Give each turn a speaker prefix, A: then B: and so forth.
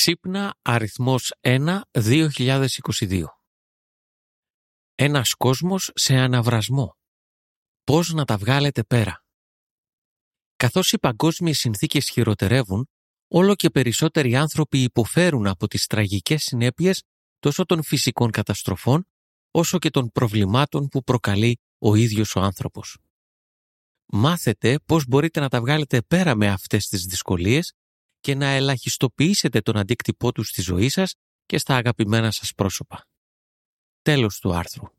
A: Ξύπνα αριθμός 1 2022 Ένας κόσμος σε αναβρασμό. Πώς να τα βγάλετε πέρα; Καθώς οι παγκόσμιες συνθήκες χειροτερεύουν, όλο και περισσότεροι άνθρωποι υποφέρουν από τις τραγικές συνέπειες τόσο των φυσικών καταστροφών, όσο και των προβλημάτων που προκαλεί ο ίδιος ο άνθρωπος. Μάθετε πώς μπορείτε να τα βγάλετε πέρα με αυτές τις δυσκολίες και να ελαχιστοποιήσετε τον αντίκτυπό τους στη ζωή σας και στα αγαπημένα σας πρόσωπα. Τέλος του άρθρου.